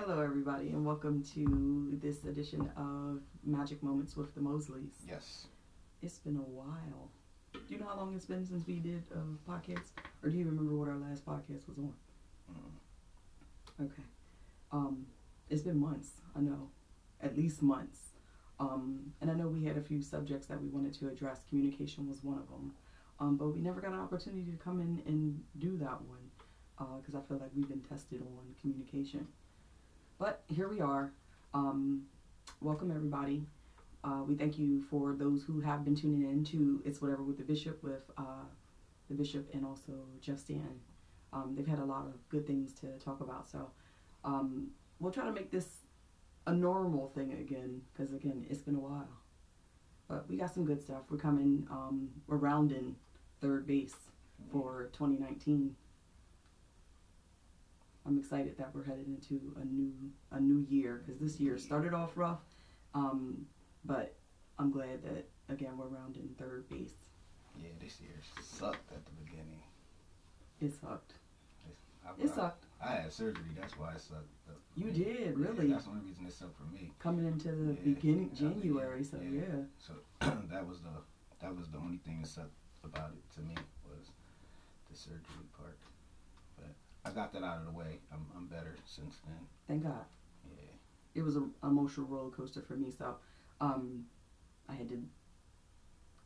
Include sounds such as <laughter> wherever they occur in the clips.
Hello, everybody, and welcome to this edition of Magic Moments with the Mosleys. Yes. It's been a while. Do you know how long it's been since we did a podcast? Or do you remember what our last podcast was on? Mm. Okay. Um, it's been months, I know. At least months. Um, and I know we had a few subjects that we wanted to address. Communication was one of them. Um, but we never got an opportunity to come in and do that one because I feel like we've been tested on communication. But here we are. Um, welcome, everybody. Uh, we thank you for those who have been tuning in to It's Whatever with the Bishop, with uh, the Bishop and also Justin. Um, they've had a lot of good things to talk about. So um, we'll try to make this a normal thing again because, again, it's been a while. But we got some good stuff. We're coming, um, we're rounding third base for 2019. I'm excited that we're headed into a new a new year because this year started off rough, um, but I'm glad that again we're rounding third base. Yeah, this year sucked at the beginning. It sucked. I, It I- sucked. I, had surgery, that's why it sucked. You me. did Yeah, really that's the only reason it sucked for me. coming into the Yeah, beginning January. So yeah. yeah, So <clears throat> that was the that was the only thing that sucked about it to me was the surgery part. I got that out of the way. I'm I'm better since then. thank God. Yeah. It was an emotional roller coaster for me. So um, I had to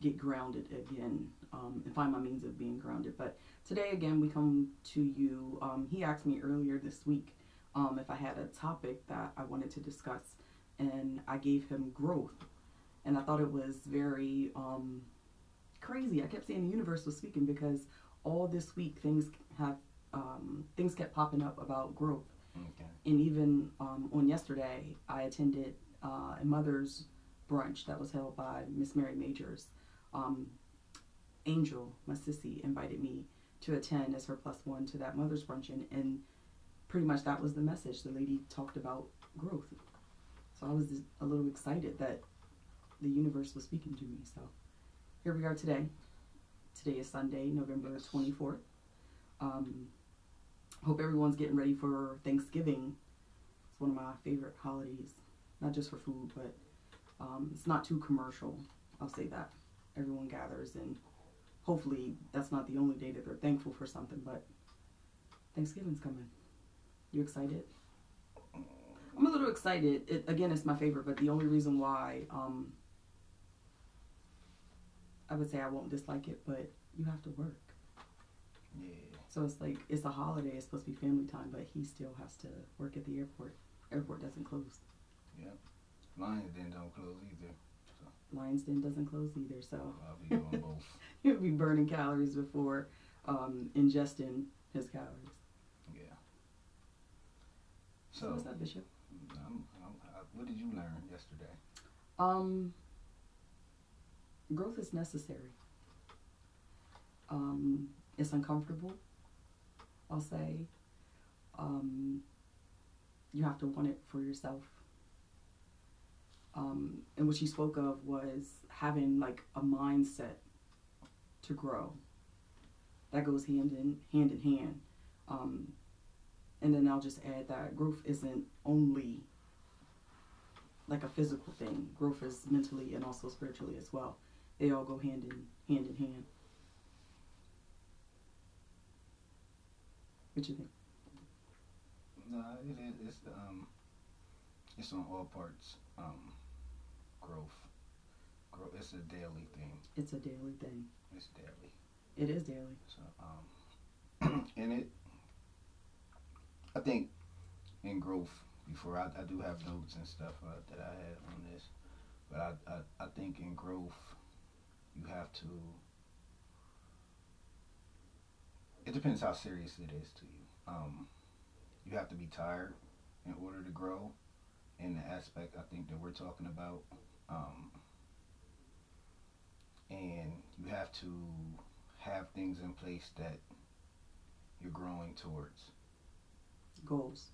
get grounded again um, and find my means of being grounded. But today again, we come to you. Um, he asked me earlier this week um, if I had a topic that I wanted to discuss, and I gave him growth. And I thought it was very um, crazy. I kept saying the universe was speaking because all this week things have um, things kept popping up about growth. Okay. And even um, on yesterday, I attended uh, a mother's brunch that was held by Miss Mary Majors. Um, Angel, my sissy, invited me to attend as her plus one to that mother's brunch, and, and pretty much that was the message. The lady talked about growth, so I was a little excited that the universe was speaking to me. So here we are today. Today is Sunday, November Yes. twenty fourth. Um, hope everyone's getting ready for Thanksgiving. It's one of my favorite holidays, not just for food, but um, it's not too commercial. I'll say that. Everyone gathers, and hopefully that's not the only day that they're thankful for something, but Thanksgiving's coming. You excited? I'm a little excited. It, again, it's my favorite, but the only reason why um, I would say I won't dislike it, but you have to work. Yeah. So it's like it's a holiday. It's supposed to be family time, but he still has to work at the airport. Airport doesn't close. Lions Den don't close either. Lions Den doesn't close either. So I'll be doing <laughs> both. he'll be burning calories before um, ingesting his calories. Yeah. So, So, what's up, Bishop? I'm, I'm, I, what did you learn yesterday? Um, growth is necessary. Um, it's uncomfortable. I'll say. Um, you have to want it for yourself. Um, and what she spoke of was having like a mindset to grow. That goes hand in hand in hand. Um, and then I'll just add that growth isn't only like a physical thing. Growth is mentally and also spiritually as well. They all go hand in hand in hand. What you think? No, it is. It's um, it's on all parts. Um, growth. Grow. It's a daily thing. It's a daily thing. It's daily. It is daily. So um, <clears throat> and it. I think in growth. Before I, I do have notes and stuff uh, that I had on this, but I, I I think in growth, you have to. It depends how serious it is to you. Um, you have to be tired in order to grow in the aspect I think that we're talking about. Um, and you have to have things in place that you're growing towards. Goals.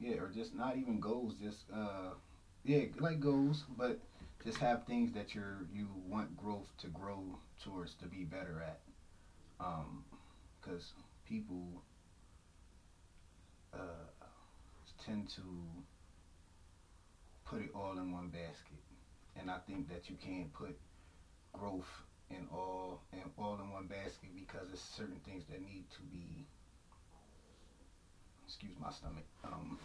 Yeah, or just not even goals, just uh yeah, like goals, but just have things that you're you want growth to grow towards to be better at. Um cuz people uh tend to put it all in one basket, and I think that you can't put growth in all in all in one basket because there's certain things that need to be. Excuse my stomach. Um,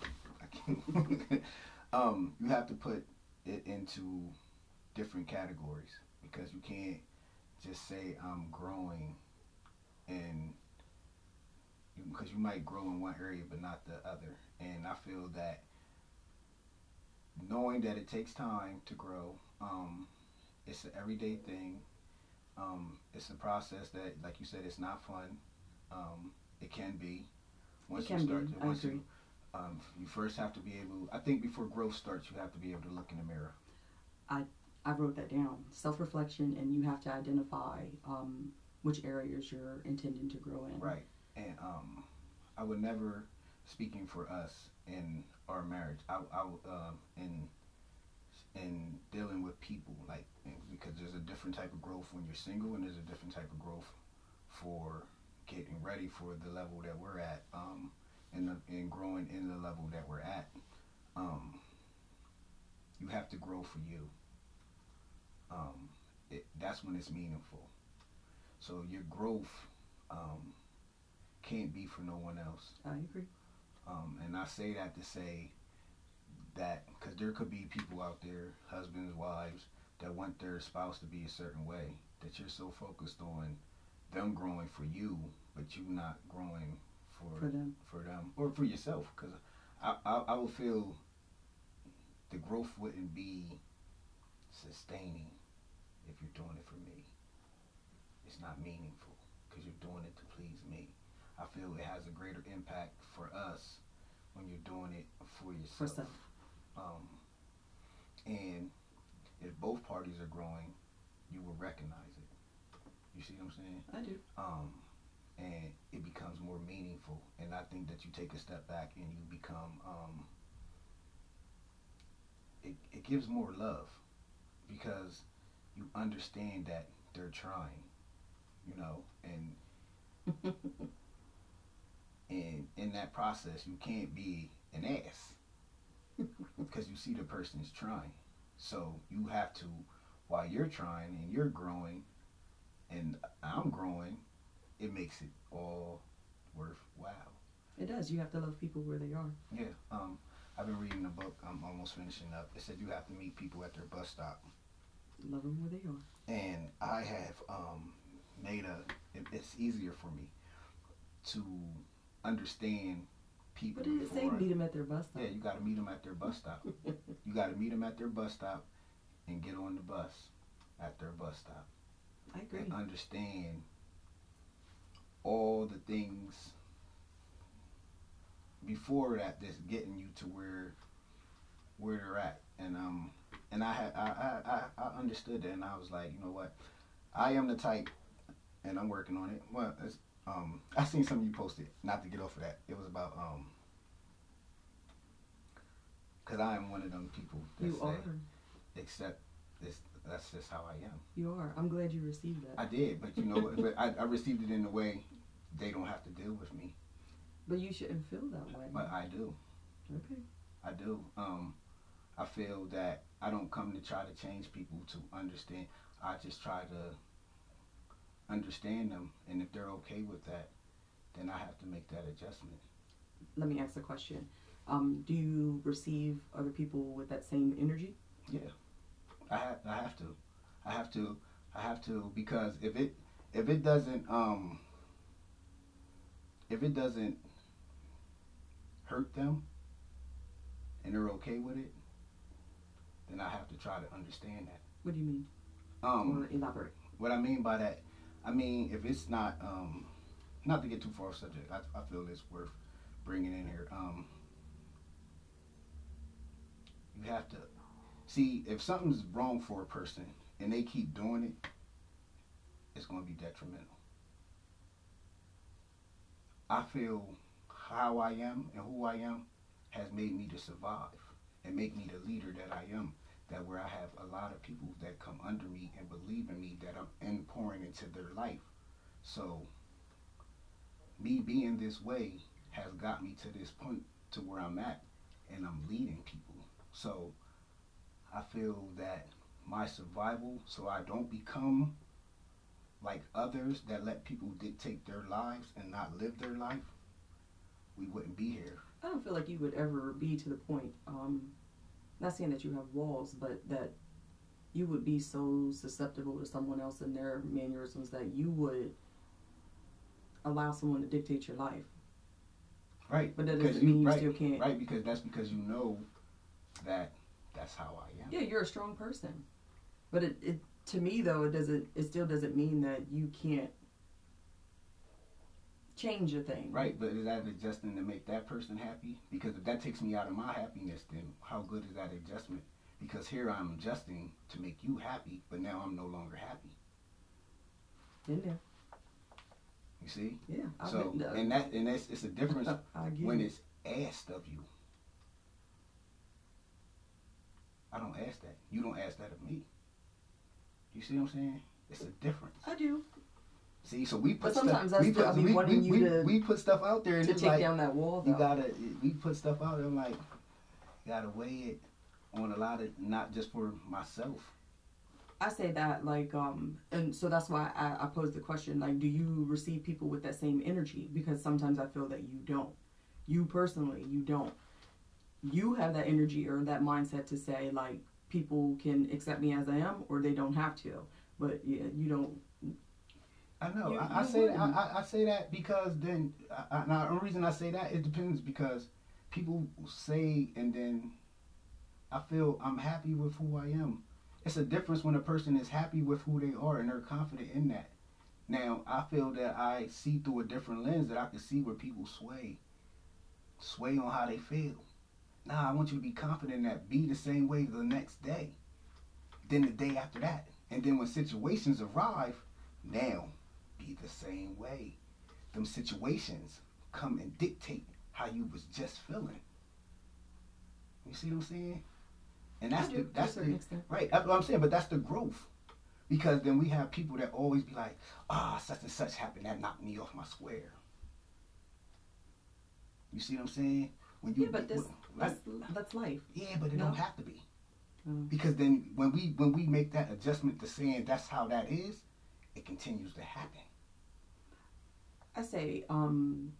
<laughs> <laughs> um, you have to put it into different categories because you can't just say I'm growing and because you might grow in one area but not the other. And I feel that knowing that it takes time to grow, um, it's an everyday thing. Um, it's a process that, like you said, it's not fun. Um, it can be. Once can you start be. To, once I agree. You, um, you first have to be able. I think before growth starts, you have to be able to look in the mirror. I I wrote that down. Self reflection, and you have to identify um, which areas you're intending to grow in. Right, and um, I would never, speaking for us in our marriage, I, I um, in in dealing with people, like because there's a different type of growth when you're single, and there's a different type of growth for getting ready for the level that we're at, um, and and growing in the level that we're at. Um, you have to grow for you. Um, it, that's when it's meaningful. So your growth um, can't be for no one else. I agree. Um, and I say that to say that because there could be people out there, husbands, wives, that want their spouse to be a certain way, that you're so focused on them growing for you, but you not growing for, for them, for them or for yourself. Because I, I, I would feel the growth wouldn't be sustaining if you're doing it for me. It's not meaningful because you're doing it to. I feel it has a greater impact for us when you're doing it for yourself. For self. Um, and if both parties are growing, you will recognize it. You see what I'm saying? I do. Um, and it becomes more meaningful. And I think that you take a step back and you become, um, it, it gives more love because you understand that they're trying, you know, and <laughs> and in that process you can't be an ass <laughs> because you see the person is trying. So you have to, while you're trying and you're growing, and I'm growing, it makes it all worthwhile. It does. You have to love people where they are. Yeah. Um, I've been reading a book. I'm almost finishing up. It said you have to meet people at their bus stop. Love them where they are. And I have um, made a. It, it's easier for me to understand people. What did it say? Meet them at their bus stop. Yeah, you got to meet them at their bus stop. <laughs> you got to meet them at their bus stop and get on the bus at their bus stop. I agree. And understand all the things before that that's getting you to where where they're at. And um and I had I, I, I understood that and I was like, you know what? I am the type and I'm working on it. Well, um, I seen something you posted. Not to get off of that. It was about um, because I am one of them people. That you say, are. Except this, that's just how I am. You are. I'm glad you received that. I did, but you know, <laughs> but I, I received it in a way they don't have to deal with me. But you shouldn't feel that way. But I do. Okay. I do. Um, I feel that I don't come to try to change people to understand. I just try to understand them, and if they're okay with that, then I have to make that adjustment. Let me ask a question. Um, do you receive other people with that same energy? Yeah, I have. I have to. I have to. I have to because if it if it doesn't um if it doesn't hurt them and they're okay with it, then I have to try to understand that. What do you mean? Um, or elaborate. What I mean by that I mean, if it's not, um, not to get too far off subject, I, I feel it's worth bringing in here. Um, you have to see if something's wrong for a person and they keep doing it, it's going to be detrimental. I feel how I am and who I am has made me to survive and make me the leader that I am that where I have a lot of people that come under me and believe in me that I'm in pouring into their life. So me being this way has got me to this point to where I'm at and I'm leading people. So I feel that my survival, so I don't become like others that let people dictate their lives and not live their life, we wouldn't be here. I don't feel like you would ever be to the point. Um, not saying that you have walls, but that you would be so susceptible to someone else and their mannerisms that you would allow someone to dictate your life. Right. But that doesn't mean you right, still can't. Right, because that's because you know that that's how I am. Yeah, you're a strong person. But it, it to me though, it doesn't. It still doesn't mean that you can't change a thing. Right, but is that adjusting to make that person happy? Because if that takes me out of my happiness, then how good is that adjustment? Because here I'm adjusting to make you happy, but now I'm no longer happy. In there. You see? Yeah. I've So and that and that's it's a difference <laughs> I when it. it's asked of you. I don't ask that. You don't ask that of me. You see what I'm saying? It's a difference. I do. See, so we put But sometimes stuff. we put, I mean, we, we, we, to- we put stuff out there and To take like down that wall, you gotta we put stuff out there. I'm like, you gotta weigh it on a lot of not just for myself. I say that like um and so that's why I, I posed the question like do you receive people with that same energy because sometimes I feel that you don't you personally you don't you have that energy or that mindset to say like people can accept me as I am or they don't have to but yeah you don't I know. You- I, I you say that. I, I- say that because then I, now the only reason I say that it depends because people say and then I feel I'm happy with who I am. It's a difference when a person is happy with who they are and they're confident in that. Now I feel that I see through a different lens that I can see where people sway, sway on how they feel. Nah, I want you to be confident in that. Be the same way the next day, then the day after that, and then when situations arrive, now be the same way. Them situations come and dictate how you was just feeling. You see what I'm saying? And that's the that's the right. That's what I'm saying. But that's the growth, because then we have people that always be like, "Ah, such and such happened. That knocked me off my square." You see what I'm saying? When you yeah but this that's, that's life yeah, but it No. don't have to be. Um, Because then when we when we make that adjustment to saying that's how that is, it continues to happen. I say um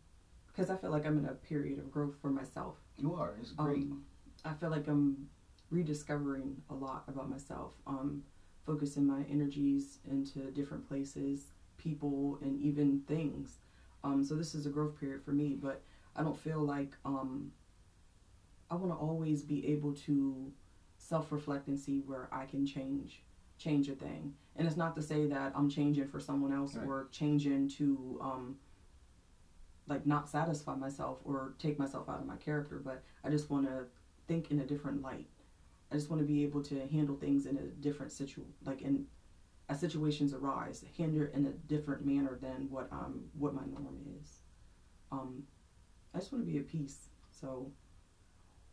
because I feel like I'm in a period of growth for myself You are. It's great. Um, I feel like I'm rediscovering a lot about myself. Um, focusing my energies into different places, people, and even things. Um, so this is a growth period for me, but I don't feel like um, I want to always be able to self-reflect and see where I can change, change a thing. And it's not to say that I'm changing for someone else Right. or changing to um, like not satisfy myself or take myself out of my character, but I just want to think in a different light. I just want to be able to handle things in a different situ like in as situations arise, handle in a different manner than what um what my norm is. Um, I just want to be at peace. So,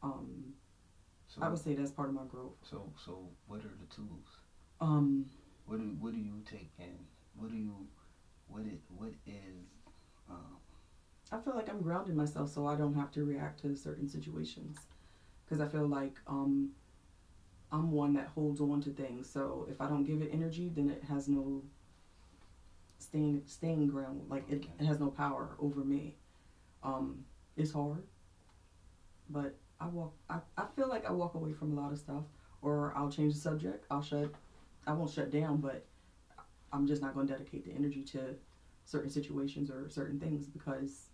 um, So I would say that's part of my growth. so so what are the tools? Um, What do what do you take in? What do you what it what is um, I feel like I'm grounding myself so I don't have to react to certain situations. Because I feel like um, I'm one that holds on to things. So if I don't give it energy, then it has no staying staying ground. Like it, it has no power over me. Um, it's hard, but I walk. I, I feel like I walk away from a lot of stuff, or I'll change the subject. I'll shut. I won't shut down, but I'm just not going to dedicate the energy to certain situations or certain things because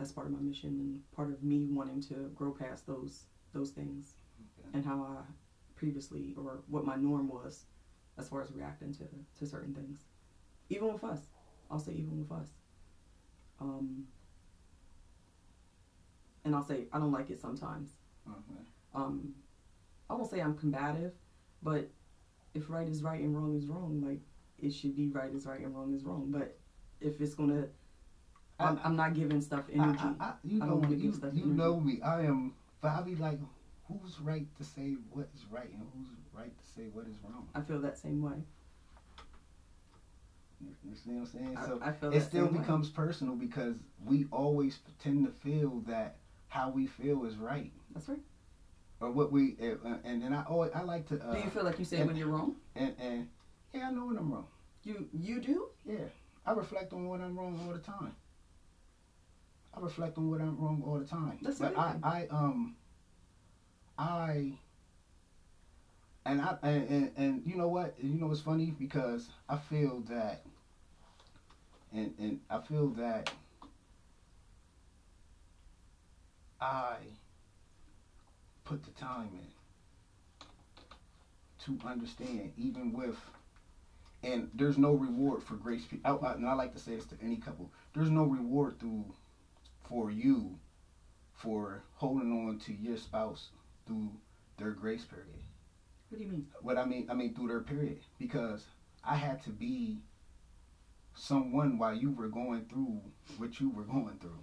that's part of my mission and part of me wanting to grow past those those things Okay. and how I previously or what my norm was as far as reacting to to certain things. Even with us, I'll say even with us. Um, and I'll say I don't like it sometimes. okay. Um, I won't say I'm combative, but if right is right and wrong is wrong, like it should be right is right and wrong is wrong. But if it's gonna, I'm, I'm not giving stuff energy. I, I, I, you I know me. give You, you know me. I am. But I be like, who's right to say what is right and who's right to say what is wrong? I feel that same way. You, see what I'm saying? I, so I feel it still same way. becomes personal because we always tend to feel that how we feel is right That's right. or what we uh, and then I always I like to uh, Do you feel like you say and- when you're wrong? and and yeah I know when I'm wrong. You you do? Yeah, I reflect on what I'm wrong all the time. I reflect on what I'm wrong all the time. That's but I. I um, I, and I and, and and you know what? You know it's funny because I feel that, and and I feel that I put the time in to understand, even with and there's no reward for grace. pe- I, I, and I like to say this to any couple: there's no reward through for you for holding on to your spouse through their grace period. What do you mean? What I mean, I mean through their period, because I had to be someone while you were going through what you were going through.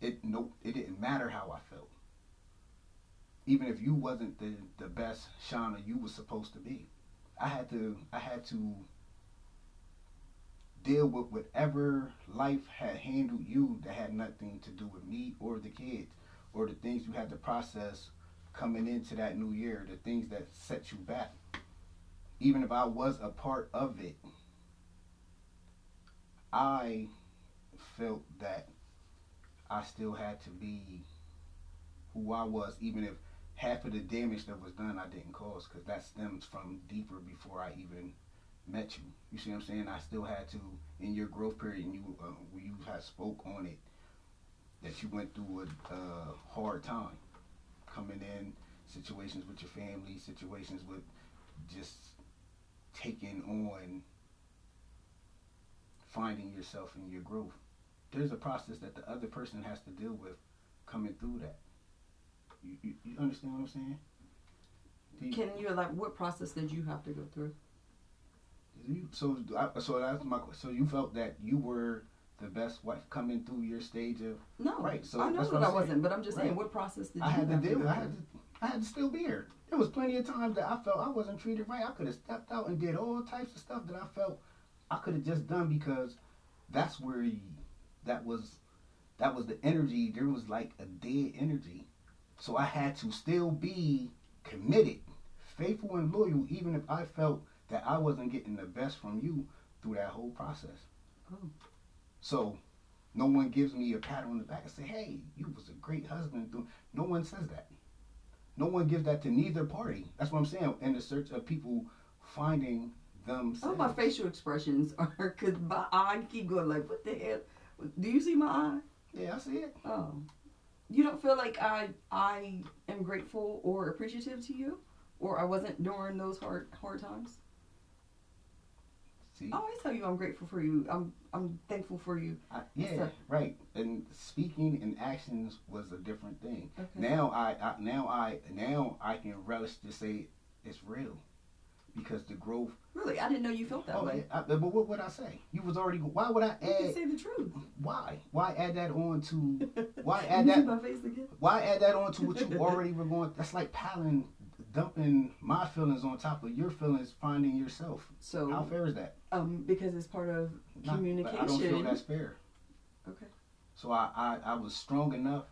It no, it didn't matter how I felt. Even if you wasn't the the best Shauna you was supposed to be, I had to I had to deal with whatever life had handled you that had nothing to do with me or the kids or the things you had to process coming into that new year, the things that set you back. Even if I was a part of it, I felt that I still had to be who I was, even if half of the damage that was done I didn't cause, because that stems from deeper before I even met you. You see what I'm saying? I still had to, in your growth period, and you, uh, you had spoke on it, that you went through a uh, hard time coming in situations with your family, situations with just taking on finding yourself in your growth. There's a process that the other person has to deal with coming through that. You, you, you understand what I'm saying? You- Can you like what process did you have to go through? You, so, I, so that's my. So you felt that you were the best wife coming through your stage of. No, Right, so I know that I wasn't, but I'm just saying, what process did I you had to have to deal. I had to. I had to still be here. There was plenty of times that I felt I wasn't treated right. I could have stepped out and did all types of stuff that I felt I could have just done because that's where you, that was that was the energy. There was like a dead energy, so I had to still be committed, faithful, and loyal, even if I felt that I wasn't getting the best from you through that whole process. Oh. So no one gives me a pat on the back and say, "Hey, you was a great husband." No one says that. No one gives that to neither party. That's what I'm saying. In the search of people finding themselves. Oh, my facial expressions <laughs> are because my eye keep going like, what the hell? Do you see my eye? Yeah, I see it. Oh, you don't feel like I I am grateful or appreciative to you, or I wasn't during those hard hard times. See, I always tell you I'm grateful for you. I'm I'm thankful for you. I, yeah, So- right. And speaking and actions was a different thing. Okay. Now I, I now I now I can relish to say it's real because the growth. Really, I didn't know you felt that oh, way. I, but what would I say? You was already. Why would I add? You say the truth. Why? Why add that on to? <laughs> Why add that? my face again? Why add that on to what you <laughs> already were going? That's like piling, dumping my feelings on top of your feelings, finding yourself. So, How fair is that? Um, because it's part of Not- communication. I don't feel that's fair. Okay. So I, I, I was strong enough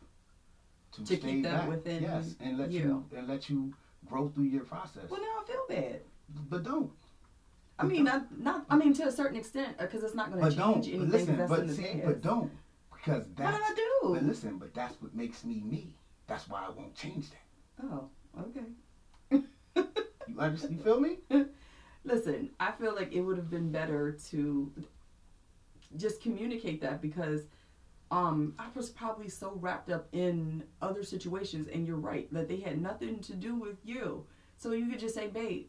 to, To stay keep that back, within yes, and let you. you. and let you grow through your process. Well, now I feel bad. but don't. I mean, not not. I mean, to a certain extent, because it's not going But to don't. change But anything. listen. that's But in the see. past. But don't. Because What that's. did I do? But listen. But that's what makes me me. That's why I won't change that. Oh, okay. You understand? You feel me? <laughs> Listen, I feel like it would have been better to just communicate that because um I was probably so wrapped up in other situations and you're right that they had nothing to do with you. So you could just say, "Babe,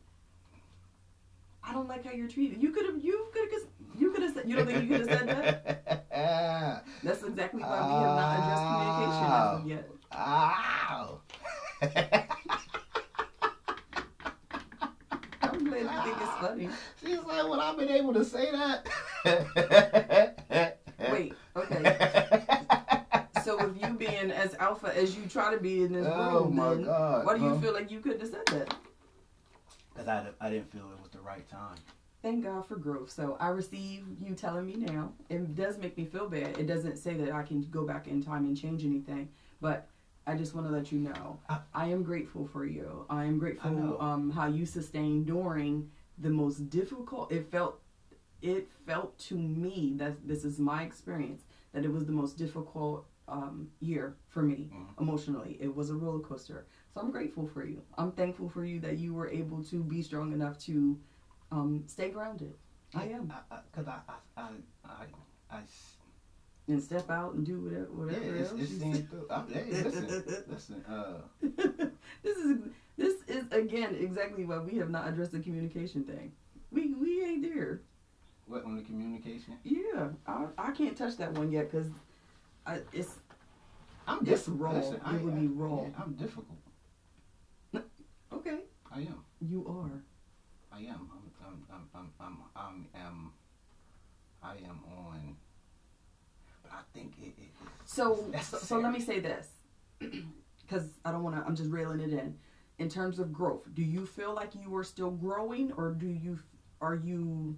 I don't like how you're treated." You could have you could have you could have said you don't think you could have said that? <laughs> That's exactly why we have not addressed communication as of yet. Ow! <laughs> I'm glad you think it's funny. She's like, well, I've been able to say that. <laughs> Wait, okay. <laughs> So with you being as alpha as you try to be in this Oh room, my then God, why do you huh? feel like you couldn't have said that? Because I, I didn't feel it was the right time. Thank God for growth. So I receive you telling me now. It does make me feel bad. It doesn't say that I can go back in time and change anything, But I just want to let you know, I- I am grateful for you. I am grateful know. um, how you sustained during the most difficult. It felt, it felt to me that this is my experience that it was the most difficult um, year for me Mhm. emotionally. It was a roller coaster. So I'm grateful for you. I'm thankful for you that you were able to be strong enough to um, stay grounded. I am. Because I, I, I, I, I, I, I s- And step out and do whatever, whatever yeah, it's, else. it's through. I, hey, listen, <laughs> listen. Uh, <laughs> this is this is again exactly why we have not addressed the communication thing. We we ain't there. what on the communication? Yeah, I, I can't touch that one yet because it's I'm It's difficult. raw. Listen, It would I- be raw. yeah, I'm difficult. okay. I am. You are. I am. I'm. I'm. I'm. I'm. I'm. I'm, am I am on. Think it. it So so, let me say this <clears throat> because I don't want to. I'm just railing it in. In terms of growth, do you feel like you are still growing, or do you are you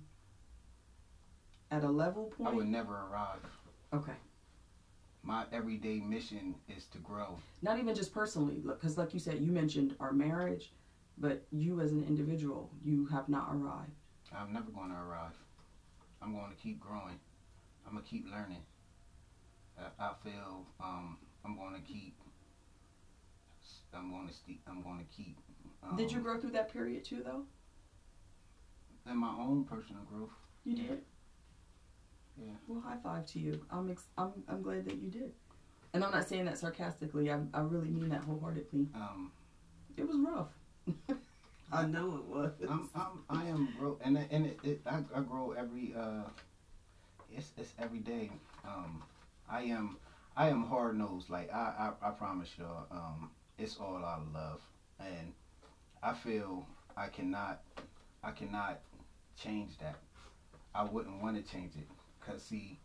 at a level point? I would never arrive. Okay. My everyday mission is to grow. not even just personally because like you said you mentioned our marriage but you as an individual you have not arrived I'm never going to arrive. I'm going to keep growing. I'm gonna keep learning. I, I feel um, I'm going to keep. I'm going to st- I'm going to keep. Um, did you grow through that period too though in my own personal growth? you did Yeah. well high five to you i'm ex- I'm, I'm glad that you did and i'm not saying that sarcastically i, I really mean that wholeheartedly Um, it was rough <laughs> i know it was I'm, I'm I am grow and and it, it I, I grow every uh it's it's every day. Um I am I am hard nosed. Like I, I I promise y'all, um it's all out of love. And I feel I cannot I cannot change that. I wouldn't want to change it cuz see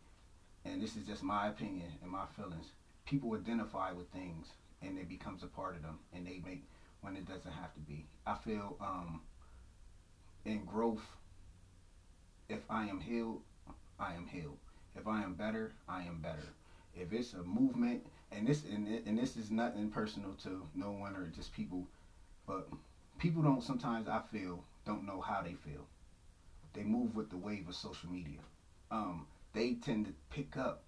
and this is just my opinion and my feelings. People identify with things and it becomes a part of them and they make when it doesn't have to be. I feel um in growth, if I am healed, I am healed. If I am better, I am better. If it's a movement, and this and, and this is nothing personal to no one or just people, but people don't sometimes I feel don't know how they feel. They move with the wave of social media. Um, they tend to pick up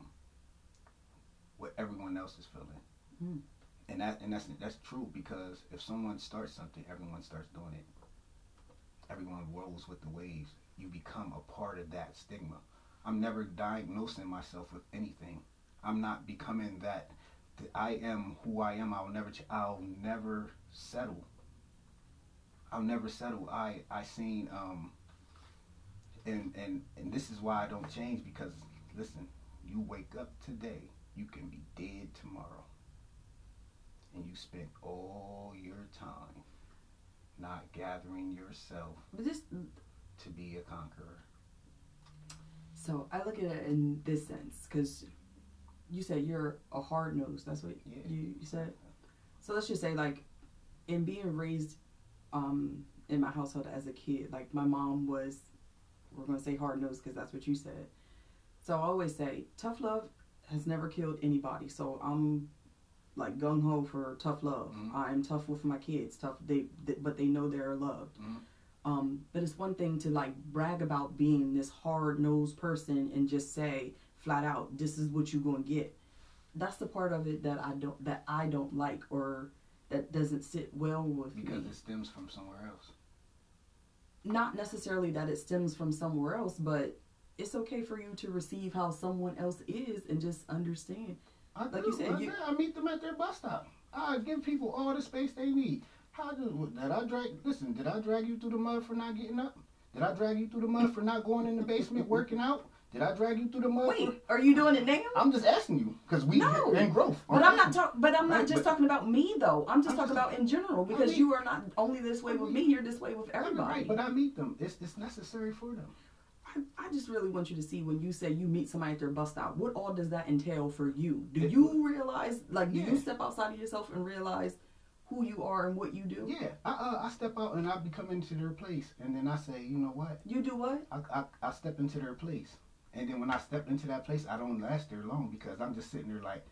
what everyone else is feeling. Mm. And that and that's that's true because if someone starts something, everyone starts doing it everyone rolls with the waves. You become a part of that stigma. I'm never diagnosing myself with anything. I'm not becoming that. I am who I am. I'll never. ch- I'll never settle. I'll never settle. I I seen um. And and and this is why I don't change because listen, you wake up today, you can be dead tomorrow. And you spent all your time not gathering yourself but this to be a conqueror. So i look at it in this sense because you said you're a hard nose that's what Yeah. you, you said so let's just say like in being raised um in my household as a kid like my mom was we're going to say hard nosed because that's what you said so i always say tough love has never killed anybody so i'm like gung-ho for tough love Mhm. i'm tough with my kids tough they, they but they know they're loved Mhm. Um but it's one thing to like brag about being this hard-nosed person and just say flat out this is what you're going to get that's the part of it that i don't that i don't like or that doesn't sit well with Because me Because it stems from somewhere else. not necessarily that it stems from somewhere else but it's okay for you to receive how someone else is and just understand I Like do. you said, I, you- I meet them at their bus stop. I give people all the space they need. How do did I drag? Listen, did I drag you through the mud for not getting up? Did I drag you through the mud for not going in the basement working out? Did I drag you through the mud? For, wait are you doing it now I'm just asking you because we No. in growth. but I'm not talking. But I'm not Right, just but- talking about me though. I'm just I'm talking just- about in general because mean- you are not only this way I with me. You're this way with I everybody. Right, but I meet them. It's it's necessary for them. I, I just really want you to see when you say you meet somebody at their bus stop, what all does that entail for you? Do you realize, like, do Yeah. you step outside of yourself and realize who you are and what you do? Yeah, I uh, I step out and I become into their place, and then I say, you know what? You do what? I, I, I step into their place. And then when I step into that place, I don't last there long because I'm just sitting there like,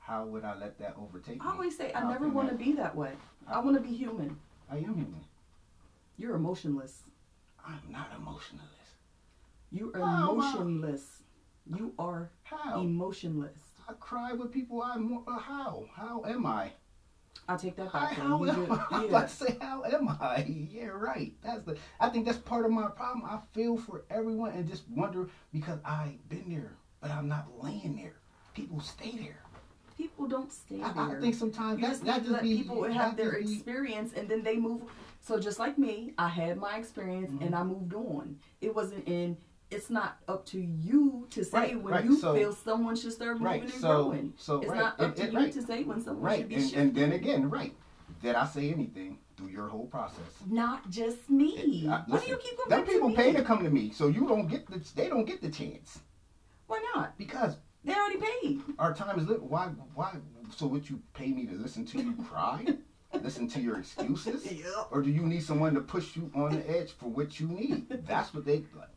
how would I let that overtake me? I always say I never want to be that way. I want to be human. I am human. You're emotionless. I'm not emotionless. You are I- emotionless. You are How? emotionless. I cry with people I more. Uh, how? How am I? I take that How, back. how. You am <laughs> I? Yeah. to say, how am I? <laughs> Yeah, right. That's the. I think that's part of my problem. I feel for everyone and just wonder because I've been there, but I'm not laying there. People stay there. People don't stay I, there. I think sometimes you that just that just let be people have their just be- experience and then they move. So just like me, I had my experience Mm-hmm. and I moved on. It wasn't in. It's not up to you to say Right, when right. you So- feel someone should start moving Right. and So growing. so It's right. not up it- to it- you to say when someone Right, should be and, shifting. and then again, right. Did I say anything through your whole process? not just me. I- Why do you keep coming Them people to pay to come to me, so you don't get the they don't get the chance Why not? because They already paid. our time is lit. Why why? So would you pay me to listen to you cry, <laughs> listen to your excuses, or do you need someone to push you on the edge for what you need? That's what they like.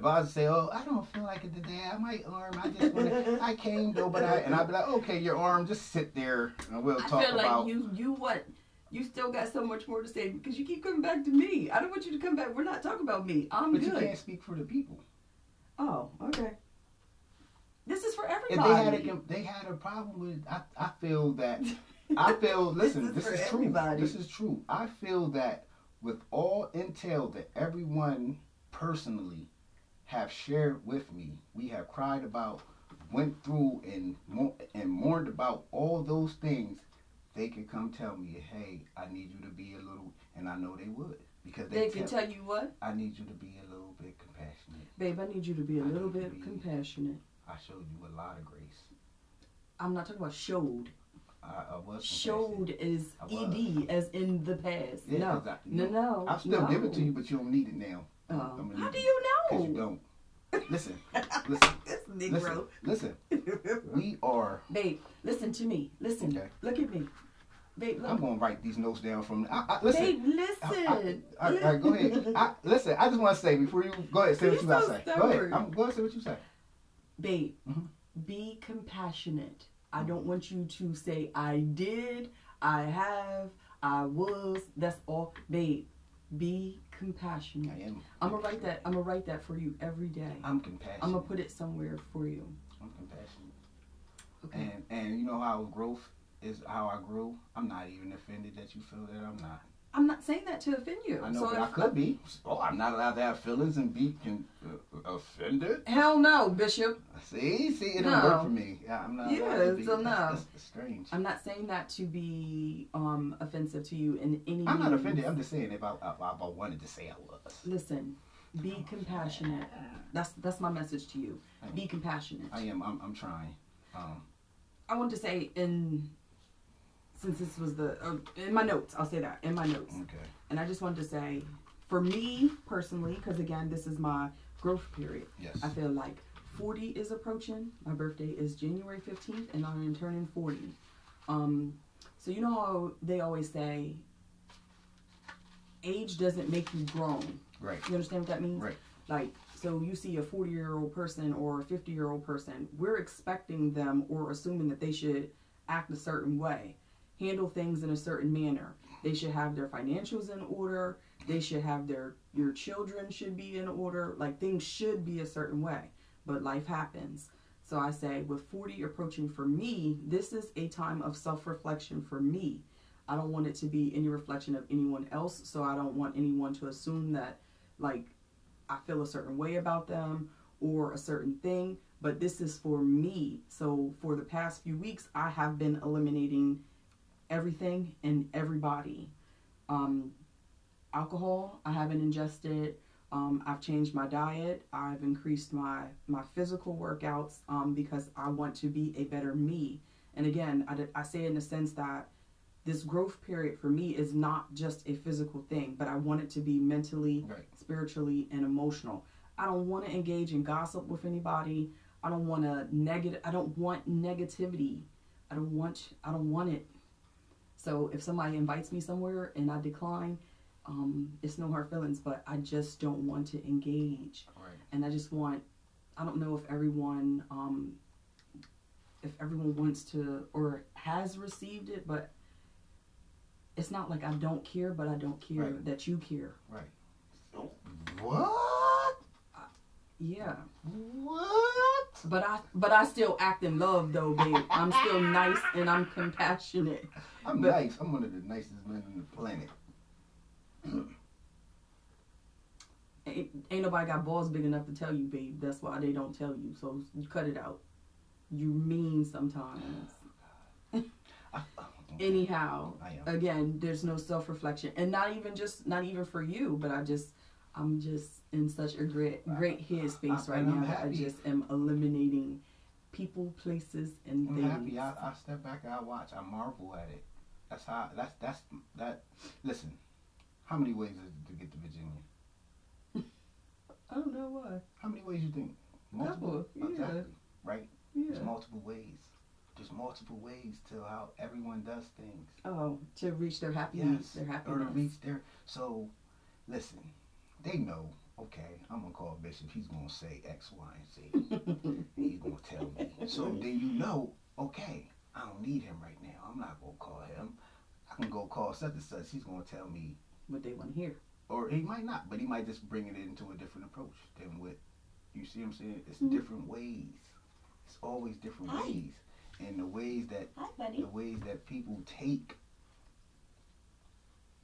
If I was to say, "Oh, I don't feel like it today. I might arm. I just want to. <laughs> I came though, but I." And I'd be like, "Okay, your arm. Just sit there, and we'll I talk feel about." like you you what you still got so much more to say because you keep coming back to me. I don't want you to come back. We're not talking about me. I'm but you can't speak for the people. Oh, okay. This is for everybody. If they had a they had a problem with, I I feel that I feel. <laughs> Listen, This this, is is, for true. This is true. I feel that with all intel that everyone personally have shared with me, we have cried about, went through, and and mourned about all those things. They could come tell me, hey, I need you to be a little, and I know they would because they, they can tell, tell you what, I need you to be a little bit compassionate. babe. I need you to be a I little bit be- compassionate. I showed you a lot of grace. I'm not talking about showed. I, I was. Showed is ed as in the past. Yeah, no, 'cause I- no, no. I'll still no. give it to you, but you don't need it now. Oh. How do you Because you know? don't. Listen, listen, <laughs> this listen, Negro. listen. We are. Babe, listen to me. Listen. Okay. Look at me. Babe, look. I'm gonna write these notes down from. I, I, listen. Babe, listen. I- all right, go ahead. I, listen, I just want to say before you go ahead, say what You're you got to say. Go ahead. I'm going to say what you say. Babe, Mhm. be compassionate. I don't want you to say I did, I have, I was. That's all. Babe, be compassionate. I am. I'm gonna write that. I'm gonna write that for you every day. I'm compassionate. I'm gonna put it somewhere for you. I'm compassionate. Okay. And and you know how growth is how I grew. I'm not even offended that you feel that I'm not. I'm not saying that to offend you. I know, so but I could be. Oh, I'm not allowed to have feelings and be con- uh, offended. Hell no, Bishop. See, see, it don't work for me. Yeah, I'm not. Yeah, allowed to be. so no. that's, that's strange. I'm not saying that to be um offensive to you in any. Way. I'm not offended. I'm just saying if I, if I wanted to say I was. Listen, be compassionate. That's that's my message to you. Be compassionate. I am. I'm, I'm trying. Um, I want to say in since this was the uh, in my notes, I'll say that in my notes, okay. and I just wanted to say for me personally, because again, this is my growth period. Yes. I feel like 40 is approaching. My birthday is January 15th, and I'm turning 40. Um, so you know how they always say age doesn't make you grown. Right. You understand what that means? Right. Like, so you see a 40 year old person or a 50 year old person, we're expecting them or assuming that they should act a certain way, handle things in a certain manner. They should have their financials in order. They should have their, your children should be in order. Like, things should be a certain way. But life happens. So I say, with 40 approaching for me, this is a time of self reflection for me. I don't want it to be any reflection of anyone else. So I don't want anyone to assume that, like, I feel a certain way about them or a certain thing, but this is for me. So for the past few weeks, I have been eliminating everything and everybody. Um, alcohol, I haven't ingested. Um, I've changed my diet. I've increased my my physical workouts um, because I want to be a better me. And again, I, did- I say in the sense that this growth period for me is not just a physical thing, but I want it to be mentally, Right. spiritually, and emotional. I don't want to engage in gossip with anybody. I don't want to negative. I don't want negativity. I don't want. I don't want it. So if somebody invites me somewhere and I decline, um, it's no hard feelings. But I just don't want to engage, Right. and I just want. I don't know if everyone um, if everyone wants to or has received it, but it's not like I don't care, but I don't care Right. that you care. Right. What? Yeah. What? But I but I still act in love though, babe. I'm still nice and I'm compassionate. I'm But- nice. I'm one of the nicest men on the planet. Ain't, ain't nobody got balls big enough to tell you, babe. That's why they don't tell you. So you cut it out. You mean sometimes. Oh, I, Anyhow, again, there's no self reflection, and not even just not even for you, but I just I'm just in such a great great headspace right now that I just am eliminating people, places, and things. I'm things. happy. I, I step back. I watch. I marvel at it. That's how. That's that's that. Listen, how many ways is it to get to Virginia? <laughs> I don't know why. How many ways you think? Multiple. Couple, yeah. Exactly. Right. Yeah. There's multiple ways. There's multiple ways to how everyone does things. Oh, to reach their happiness, their happiness. Or to reach their. So, listen. They know. Okay, I'm gonna call Bishop. He's gonna say X, Y, and Z. <laughs> He's gonna tell me. So then you know, okay, I don't need him right now. I'm not gonna call him. I can go call such and such. He's gonna tell me, what they want to hear. or he might not, but he might just bring it into a different approach than what you see. What I'm saying it's Mhm. different ways. It's always different Hi. ways, and the ways that Hi, the ways that people take,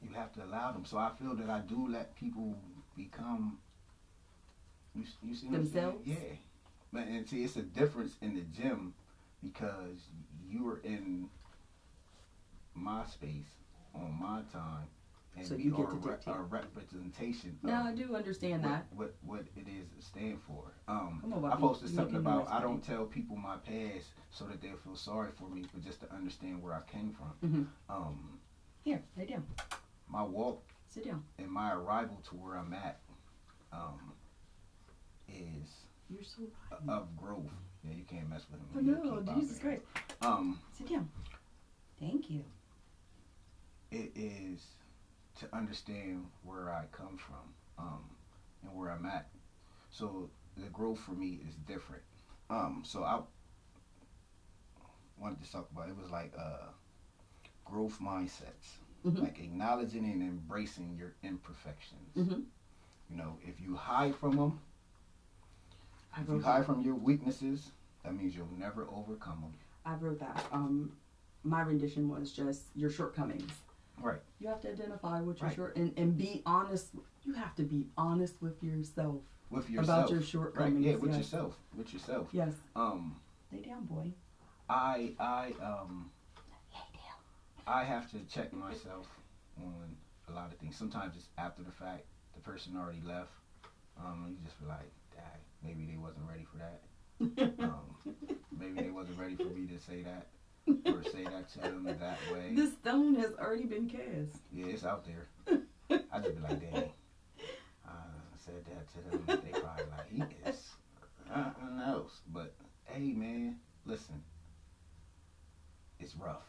you have to allow them. So I feel that I do let people become. You, you see what I'm saying? Themselves? Yeah, but and see, it's a difference in the gym because you are in my space on my time, and So you get are to re- dictate. a representation. No, I do understand what, that. what what it is to stand for. Um, on, I posted You something about I don't tell people my past so that they'll feel sorry for me, but just to understand where I came from. Mhm. Um, Here, lay down. my walk Sit down. and my arrival to where I'm at um, is You're so a- of growth. Yeah, you can't mess with him. Oh, He'll no, keep Jesus. Christ. Um, Sit down. Thank you. it is to understand where I come from um, and where I'm at. So the growth for me is different. Um, so I wanted to talk about it was like uh, growth mindsets, Mhm. like acknowledging and embracing your imperfections. Mhm. You know, if you hide from them, I if you wrote hide that. from your weaknesses, that means you'll never overcome them. I wrote that. Um, my rendition was just your shortcomings. Right. You have to identify what your Right. short and, and be honest. You have to be honest with yourself With yourself. about your right. shortcomings. Yeah, with yes. yourself. With yourself. Yes. Um, Lay down, boy. I I um Hey, Dale. I have to check myself on a lot of things. Sometimes it's after the fact, the person already left. Um, you just be like, dang, maybe they wasn't ready for that. <laughs> Um, maybe they wasn't ready for me to say that or say that to them that way. the stone has already been cast. Yeah, it's out there. <laughs> I just be like, dang. I said that to them. They probably like, he is nothing else. But hey, man, listen. It's rough.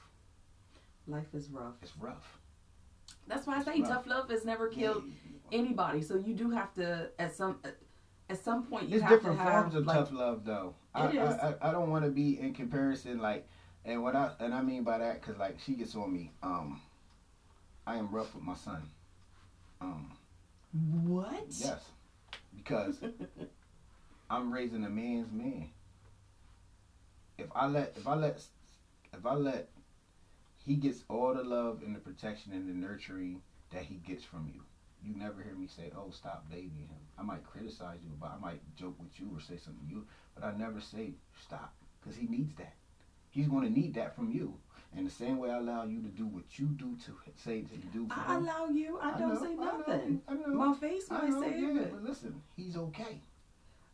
Life is rough. It's rough. That's why I say tough love has never killed Yeah. anybody. So you do have to at some at some point you have different to have forms of like tough love, though. I. I, I, I don't want to be in comparison, like, and what I and I mean by that, cause like she gets on me. Um, I am rough with my son. Um, what? yes, because <laughs> I'm raising a man's man. If I let, if I let, if I let, he gets all the love and the protection and the nurturing that he gets from you. You never hear me say, "Oh, stop babying him." I might criticize you, but I might joke with you or say something to you, but I never say stop because he needs that. He's going to need that from you. And the same way I allow you to do what you do to say to do for I him. allow you. I, don't know, say I know, nothing. I know. My face I might say yeah, it. but listen, he's okay.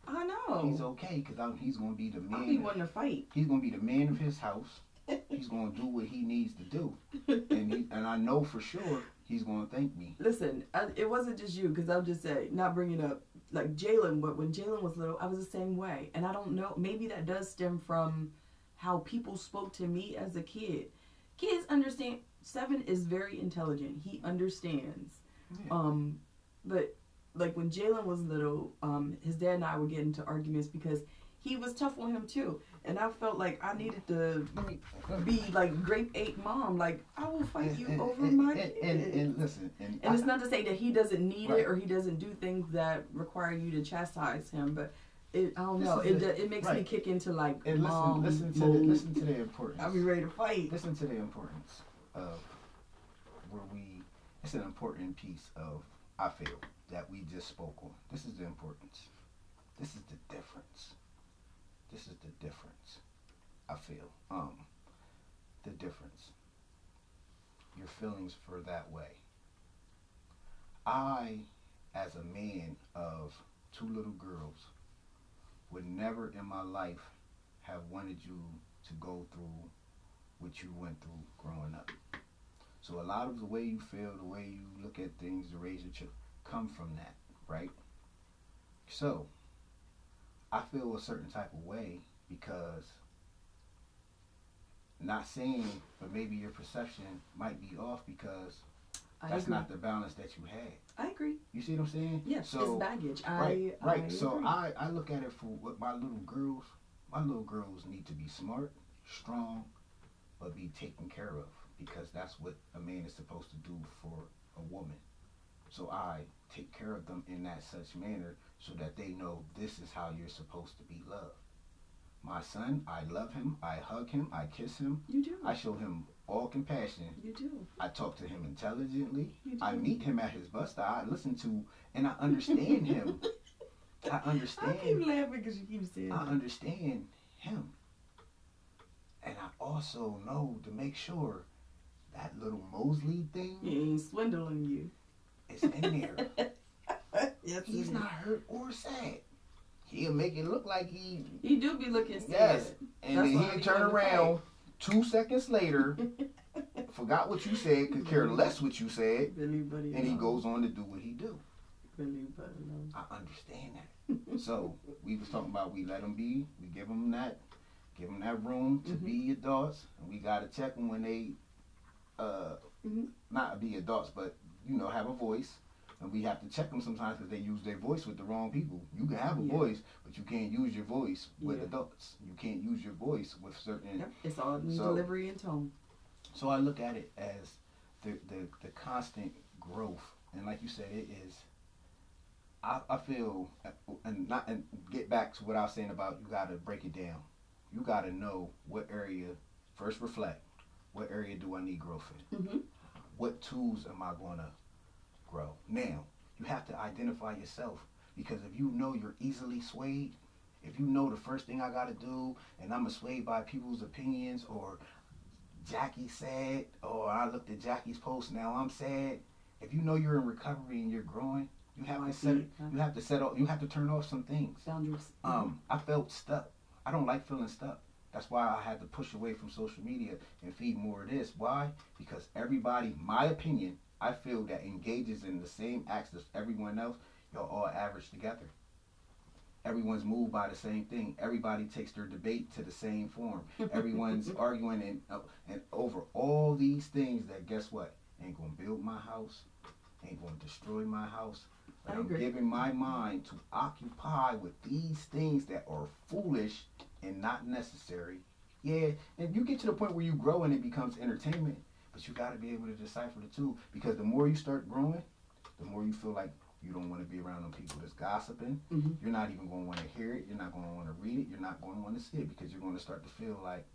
I know. He's okay because he's going to be the I'll be wanting to fight. He's going to be the man of his house. <laughs> He's going to do what he needs to do, and he, and I know for sure he's going to thank me. Listen, I, it wasn't just you because I'll just say not bringing up like Jalen, but when Jalen was little, I was the same way, and I don't know. Maybe that does stem from how people spoke to me as a kid. Kids understand. Seven is very intelligent. He understands. Yeah. Um, but like when Jalen was little, um, his dad and I would get into arguments because he was tough on him too. And I felt like I needed to Let me, let me be like grape eight mom. Like I will fight and, you and, over and, my and, and, listen, and, And I- it's not to say that he doesn't need Right. it or he doesn't do things that require you to chastise him, but it, I don't This know. It, the- it makes me kick into like and mom listen, listen to mode. the, listen to the importance. I'll be ready to fight. Listen to the importance of where we. It's an important piece of I feel that we just spoke on. This is the importance. This is the difference. This is the difference. I feel um the difference. Your feelings for that way. I, as a man of two little girls, would never in my life have wanted you to go through what you went through growing up. So a lot of the way you feel, the way you look at things, the raise your children, come from that, right? So I feel a certain type of way because not saying, but maybe your perception might be off because I that's agree. not the balance that you had. I agree. You see what I'm saying? Yes, So it's baggage. right, I, right. I so agree. I, I look at it for what my little girls, my little girls need to be smart, strong, but be taken care of because that's what a man is supposed to do for a woman. So I take care of them in that such manner so that they know this is how you're supposed to be loved. My son, I love him, I hug him, I kiss him, you do. I show him all compassion. you do. I talk to him intelligently. You do. I meet him at his bus stop. I listen to and I understand him. <laughs> I understand. I keep laughing because you keep saying I that. understand him. And I also know to make sure that little Mosley thing He ain't swindling you. It's in there. <laughs> yes, He's not hurt or sad. He'll make it look like he He do be looking sad. Yes. and That's then he'll turn around two seconds later, <laughs> forgot what you said, could care less what you said, Billy and he goes on to do what he do. Billy Buddy. alone. I understand that. So we was talking about we let them be, we give them that, give them that room to Mhm. be adults, and we gotta check them when they, uh, Mhm. not be adults, but you know have a voice, and we have to check them sometimes because they use their voice with the wrong people. You can have a Yeah. voice, but you can't use your voice with Yeah. adults. You can't use your voice with certain. Yep. It's all So- delivery and tone. So I look at it as the, the, the constant growth, and like you said, it is. I, I feel, and not and get back to what I was saying about you got to break it down. You got to know what area first reflect. What area do I need growth in? Mm-hmm. What tools am I going to grow? Now you have to identify yourself because if you know you're easily swayed, if you know the first thing I got to do, and I'm swayed by people's opinions or Jackie said, or I looked at Jackie's post, now I'm sad. If you know you're in recovery and you're growing, you have Oh, to set you have to set off you have to turn off some things. Boundaries. Um, I felt stuck. I don't like feeling stuck. That's why I had to push away from social media and feed more of this. Why? Because everybody, my opinion, I feel that engages in the same acts as everyone else, y'all all average together. Everyone's moved by the same thing. Everybody takes their debate to the same form. <laughs> Everyone's arguing and uh, and over all these things that guess what ain't gonna build my house, ain't gonna destroy my house. But I I'm giving my mind to occupy with these things that are foolish and not necessary. Yeah, and you get to the point where you grow and it becomes entertainment, but you got to be able to decipher the two because the more you start growing, the more you feel like you don't want to be around them people that's gossiping. Mhm. You're not even going to want to hear it. You're not going to want to read it. You're not going to want to see it because you're going to start to feel like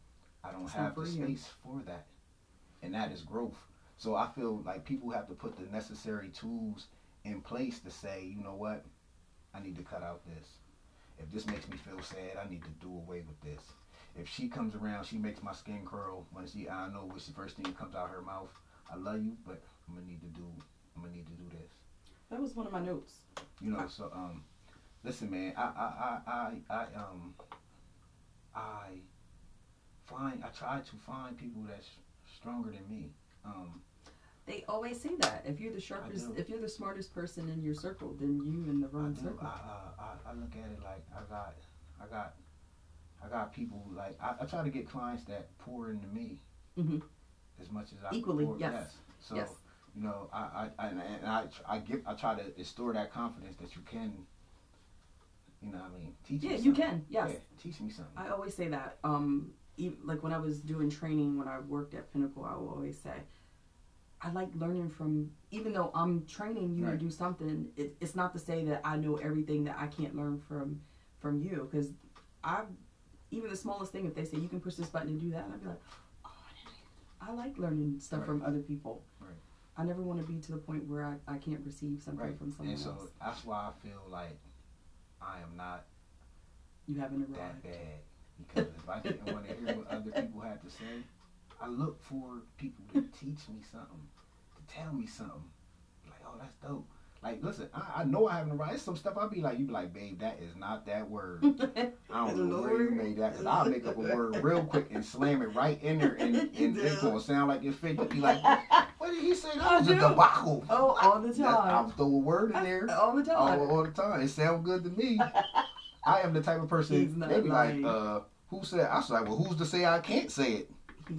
I don't It's have the space for that, and that is growth. So I feel like people have to put the necessary tools in place to say, you know what, I need to cut out this. If this makes me feel sad, I need to do away with this. If she comes around, she makes my skin curl when she I know what's the first thing that comes out her mouth. I love you, but I'm gonna need to do I'm gonna need to do this. That was one of my notes. You know, so um listen man, I I I I, I um I find I try to find people that's stronger than me. Um They always say that if you're the sharpest, if you're the smartest person in your circle, then you in the I wrong do. circle. I, I, I, I look at it like I got, I got, I got people like I, I try to get clients that pour into me Mhm. as much as I Equally, pour. yes. So yes. you know, I, I, I and I, I give, I try to restore that confidence that you can You know what I mean? Teach Yeah, me you can. Yes. Yeah, teach me something. I always say that. Um, e like when I was doing training when I worked at Pinnacle, I will always say, I like learning from. Even though I'm training you Right. to do something, it, it's not to say that I know everything that I can't learn from from you. Because I, even the smallest thing, if they say you can push this button and do that, I'd be like, oh, I didn't- I like learning stuff Right. from other people. Right. I never want to be to the point where I, I can't receive something Right. from someone And so else. that's why I feel like I am not You haven't that arrived. bad. Because if I didn't want to hear what other people had to say, I look for people to teach me something, to tell me something. Like, oh, that's dope. Like, listen, I, I know I haven't arrived. Some stuff I'll be like, you be like, babe, that is not that word. <laughs> I don't know where you made that, because I'll make up a word real quick and slam it right in there, and, <laughs> and it's going to sound like fit. You'll be like, <laughs> what did he say? That I was a debacle. Oh, all the time. I'll time. throw a word in there All the time. all, all the time. It sounds good to me. I am the type of person they be like, uh, who said? I was like, well, who's to say I can't say it?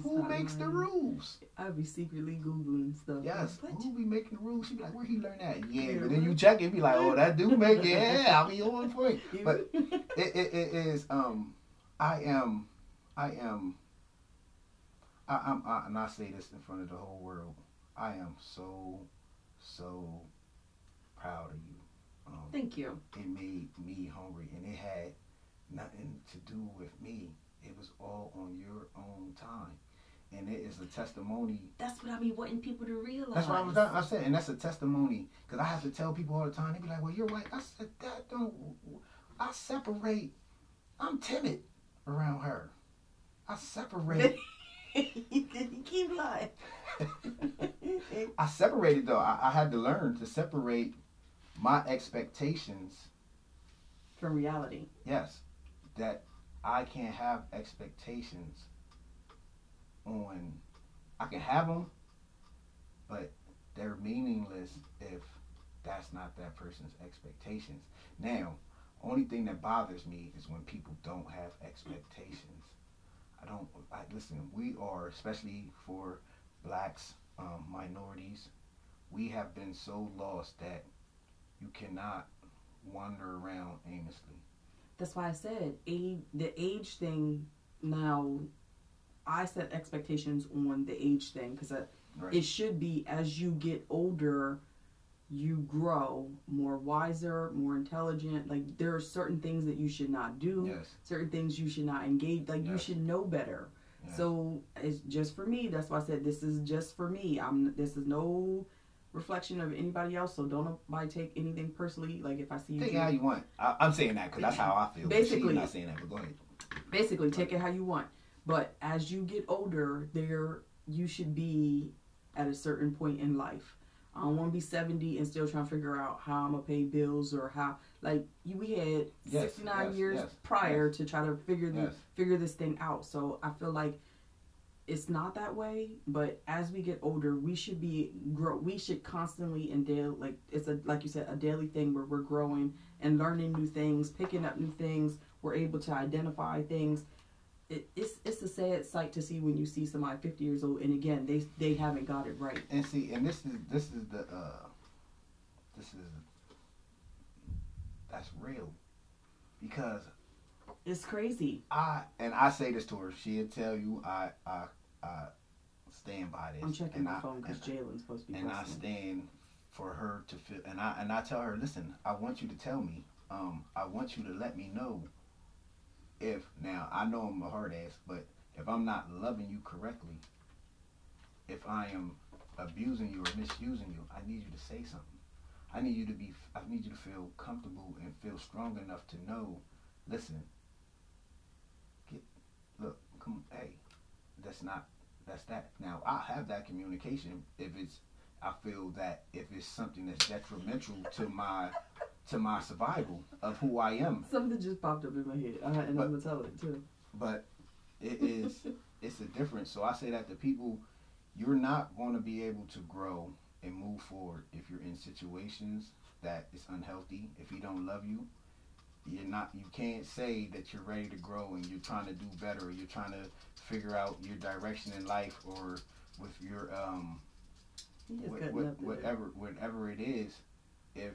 Who makes the rules? I'd be secretly googling stuff. Yes, Like, who be making the rules? She be like, where he learn that? Yeah, but then you check it, be like, oh, that do make it. <laughs> Yeah, I'll be on point. <laughs> But <laughs> it, it, it is. Um, I am, I am. I, I'm, I, and I say this in front of the whole world. I am so, so proud of you. Um, Thank you. it made me hungry and it had nothing to do with me it was all on your own time. And it is a testimony. That's what I be wanting people to realize. that's what I was I said and that's a testimony. Because I have to tell people all the time. They be like well you're white I said that don't I separate I'm timid around her. I separate <laughs> you keep lying. <laughs> I separated though. I, I had to learn to separate my expectations From reality. yes, that I can't have expectations on. I can have them, but they're meaningless if that's not that person's expectations. Now, only thing that bothers me is when people don't have expectations. I don't. I listen. We are, especially for blacks, um, minorities, we have been so lost that you cannot wander around aimlessly. That's why I said age, the age thing. Now, I set expectations on the age thing because Right. it should be as you get older, you grow more wiser, more intelligent. Like there are certain things that you should not do. yes. certain things you should not engage like you should know better Yes. so it's just for me that's why i said this is just for me i'm this is no reflection of anybody else so don't nobody take anything personally like if i see you Take it how you want. I, I'm saying that because that's how I feel. Basically- not saying that, but go ahead. basically take it how you want but as you get older there you should be at a certain point in life i don't want to be 70 and still trying to figure out how i'm gonna pay bills or how like we had Yes, 69 yes, years yes, prior to try to figure the figure this thing out so i feel like it's not that way but as we get older we should be grow we should constantly and daily like it's a like you said a daily thing where we're growing and learning new things picking up new things we're able to identify things. It, it's it's a sad sight to see when you see somebody 50 years old and again they they haven't got it right. And see, and this is this is the uh, this is that's real. Because it's crazy. I and I say this to her. She'll tell you I I I stand by this. i'm checking my I, phone because jalen's supposed to be and I pressing. stand for her to feel. And I and I tell her, listen, I want you to tell me. Um, I want you to let me know if now I know I'm a hard ass, but if I'm not loving you correctly, if I am abusing you or misusing you, I need you to say something. I need you to be. I need you to feel comfortable and feel strong enough to know. Listen. Get look. Come. Hey, that's not. That's that. Now I have that communication if it's. I feel that if it's something that's detrimental to my to my survival of who I am, something just popped up in my head uh, and But- i'm gonna tell it too but it is <laughs> it's a difference. So I say that to people, you're not going to be able to grow and move forward if you're in situations that is unhealthy. If he don't love you, you're not. You can't say that you're ready to grow and you're trying to do better. Or you're trying to figure out your direction in life or with your um what, what, whatever whatever it is. If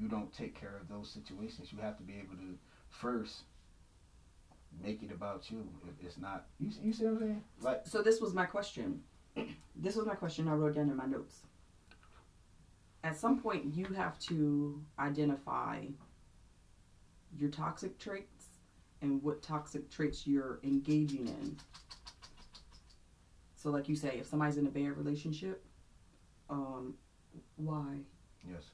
you don't take care of those situations. You have to be able to first make it about you. If it's not, you, you see what I'm saying? Like, So this was my question. This was my question I wrote down in my notes. At some point, you have to identify your toxic traits and what toxic traits you're engaging in. So, like you say, if somebody's in a bad relationship, um, why? yes,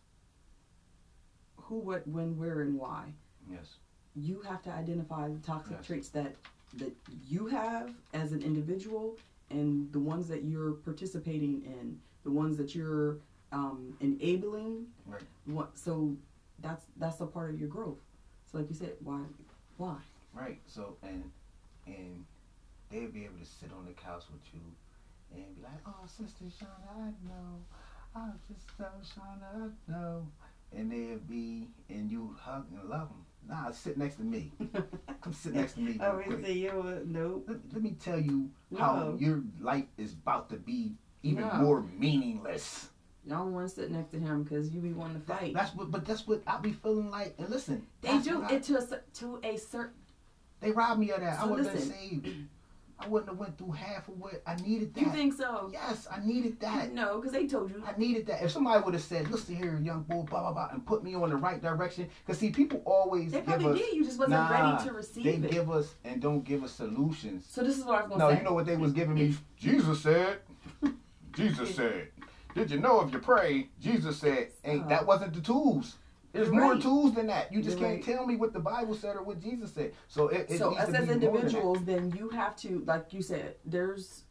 Who, what, when, where, and why? yes, you have to identify the toxic Yes. traits that that you have as an individual and the ones that you're participating in the ones that you're um, enabling Right. what so that's that's a part of your growth so like you said why why right. So and and they'll be able to sit on the couch with you and be like, "Oh, sister Shauna, I know. I just so Shauna, I know." And they'll be and you hug and love them. Nah, sit next to me. <laughs> Come sit next to me. oh we quick. say you uh, no let, let me tell you how No. your life is about to be even No. more meaningless. y'all don't want to sit next to him because you be wanting to fight that's what, but that's what I be feeling like. And listen, they do what I- it to a to a certain they robbed me of that. I So would have been saved. I wouldn't have went through half of what I needed. That. you think so Yes, I needed that. no because they told you I needed that. If somebody would have said, "Listen here, young boy," blah blah blah, and put me on the right direction, because see, people always they give probably us. did you just wasn't Nah, ready to receive They it give us and don't give us solutions. so this is what I was gonna No, say No, you know what they was giving me? Jesus said. Jesus <laughs> said. Did you know if you pray, Jesus said, ain't that uh-huh. wasn't the tools. There's You're more right. tools than that. You just You're can't right. tell me what the Bible said or what Jesus said. So it, it so needs us to as be more than individuals then you have to like you said there's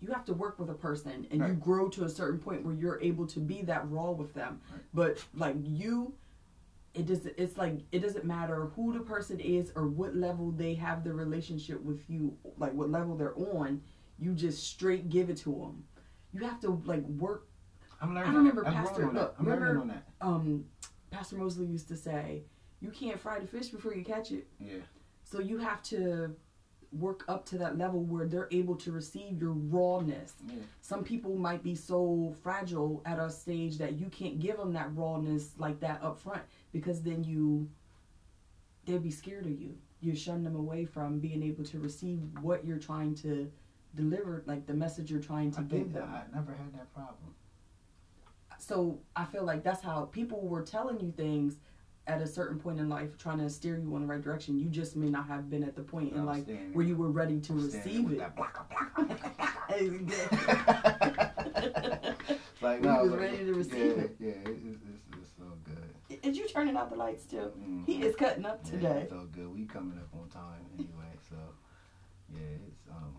you have to work with a person and you grow to a certain point where you're able to be that raw with them Right. but like you it does it's like it doesn't matter who the person is or what level they have the relationship with you like what level they're on you just straight give it to them you have to like work I'm learning. I remember I'm Pastor- growing on that. look, I'm remember- on that. um pastor mosley used to say you can't fry the fish before you catch it Yeah. So you have to work up to that level where they're able to receive your rawness. Yeah. Some people might be so fragile at a stage that you can't give them that rawness like that up front because then you they'd be scared of you. You shun them away from being able to receive what you're trying to deliver, like the message you're trying to I give them. I never had that problem. So I feel like that's how people were telling you things at a certain point in life, trying to steer you in the right direction. You just may not have been at the point in life standing where you were ready to I'm receive it. that blocka, <laughs> Hey, <laughs> like, <laughs> no, was ready to receive yeah, it. Yeah, it's, it's, it's so good. Did you turning out the lights too? Mhm. He is cutting up Yeah, today. it's so good. We coming up on time anyway, so yeah, it's um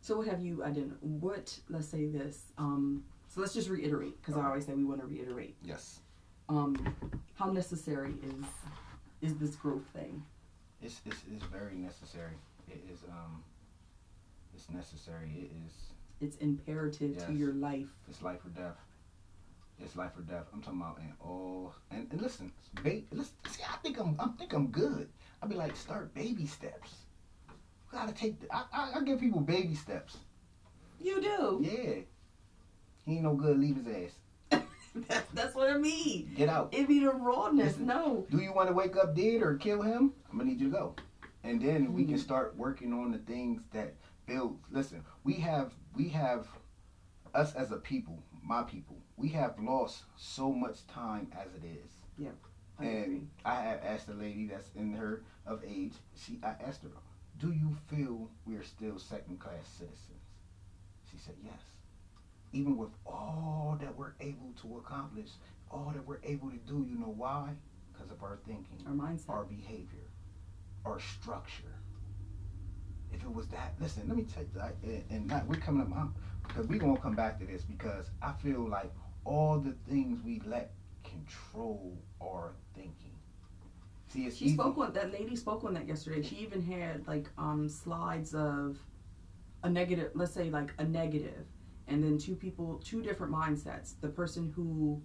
So what have you identified? What? Let's say this. Um. So let's just reiterate because I always say we want to reiterate. yes, Um. How necessary is is this growth thing? it's it's, it's very necessary. It is um it's necessary. It is It's imperative to your life. it's life or death. It's life or death. I'm talking about in all and, and listen, ba- listen, see, I think I'm I think I'm good. I'll be like start baby steps. We gotta take. The, I, I I give people baby steps. You do. Yeah, he ain't no good. Leave his ass. That's, that's what I mean. Get out. It be the rawness. Listen. No. Do you want to wake up dead or kill him? I'm gonna need you to go, and then we can Mhm. start working on the things that build. Listen, we have we have us as a people, my people. We have lost so much time as it is. I agree. And I have asked a lady that's in her of age. She, I asked her, "Do you feel we are still second class citizens?" She said, "Yes." Even with all that we're able to accomplish, all that we're able to do, you know why? Because of our thinking, Our mindset. our behavior, our structure. If it was that, listen, let me tell you, and- not, we're coming up, because we're going to come back to this because I feel like all the things we let control our thinking. See, it's She easy. spoke on that lady spoke on that yesterday. She even had like um slides of a negative, let's say like a negative, and then two people, two different mindsets. The person who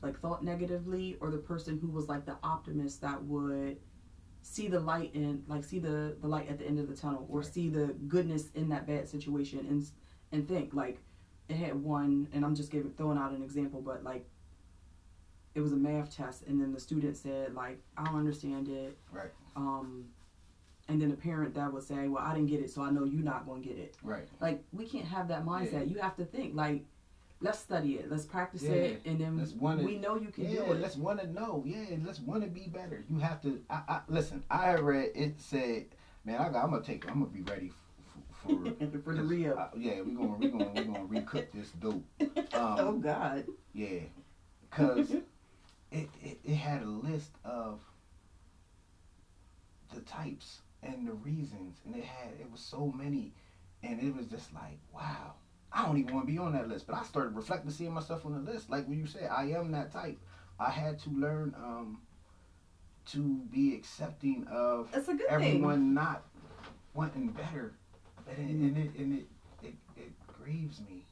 like thought negatively, or the person who was like the optimist that would see the light in, like see the the light at the end of the tunnel, or Right. see the goodness in that bad situation, and and think like it had one. And I'm just giving throwing out an example, but like it was a math test, and then the student said like, "I don't understand it." Right. Um, and then a parent that would say, "Well, I didn't get it, so I know you're not going to get it." Right. Like we can't have that mindset. Yeah. You have to think like, let's study it, let's practice Yeah. it, and then Let's wanna- we know you can Yeah, do it. let's want to know. Yeah, let's want to be better. You have to. I, I listen. I read it said, man, I got, I'm gonna take. I'm gonna be ready for for, <laughs> For the uh, yeah, we're gonna we're gonna we're gonna recook this dope. <laughs> oh Um, God. yeah, cause <laughs> it, it it had a list of the types and the reasons, and it had it was so many, and it was just like wow. I don't even want to be on that list, but I started reflecting, seeing myself on the list. Like when you said, I am that type. I had to learn um, to be accepting of That's a good everyone not wanting better, and it, and it and it, it, it grieves me.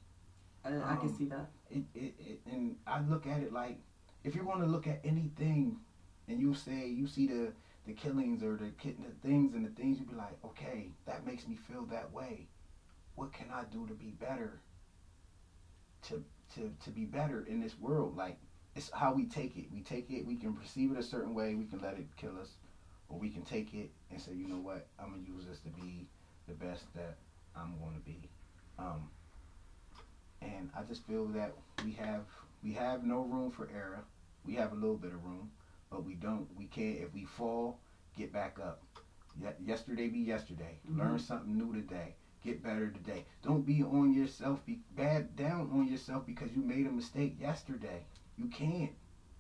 thing. I, I can um, see that. It, it, it and I look at it like if you're going to look at anything, and you say you see the the killings or the, the things and the things, you'd be like, okay, that makes me feel that way. What can I do to be better? To to to be better in this world, like it's how we take it. We take it. We can perceive it a certain way. We can let it kill us, or we can take it and say, you know what? I'm gonna use this to be the best that I'm going to be. Um, and I just feel that we have we have no room for error. We have a little bit of room, but we don't. We can't. If we fall, get back up. Ye- yesterday be yesterday. Learn something new today. Get better today. Don't be on yourself. Be bad down on yourself because you made a mistake yesterday. You can't.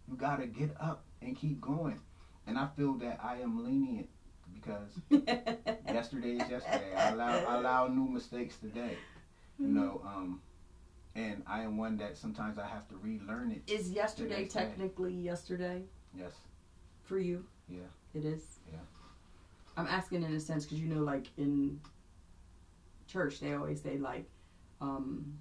You gotta get up and keep going. And I feel that I am lenient because <laughs> yesterday is yesterday. I allow I allow new mistakes today. You know, um, and I am one that sometimes I have to relearn it. Is yesterday next day. technically yesterday Yes. for you? Yeah. It is. Yeah. I'm asking in a sense because you know, like in church, they always say like, um,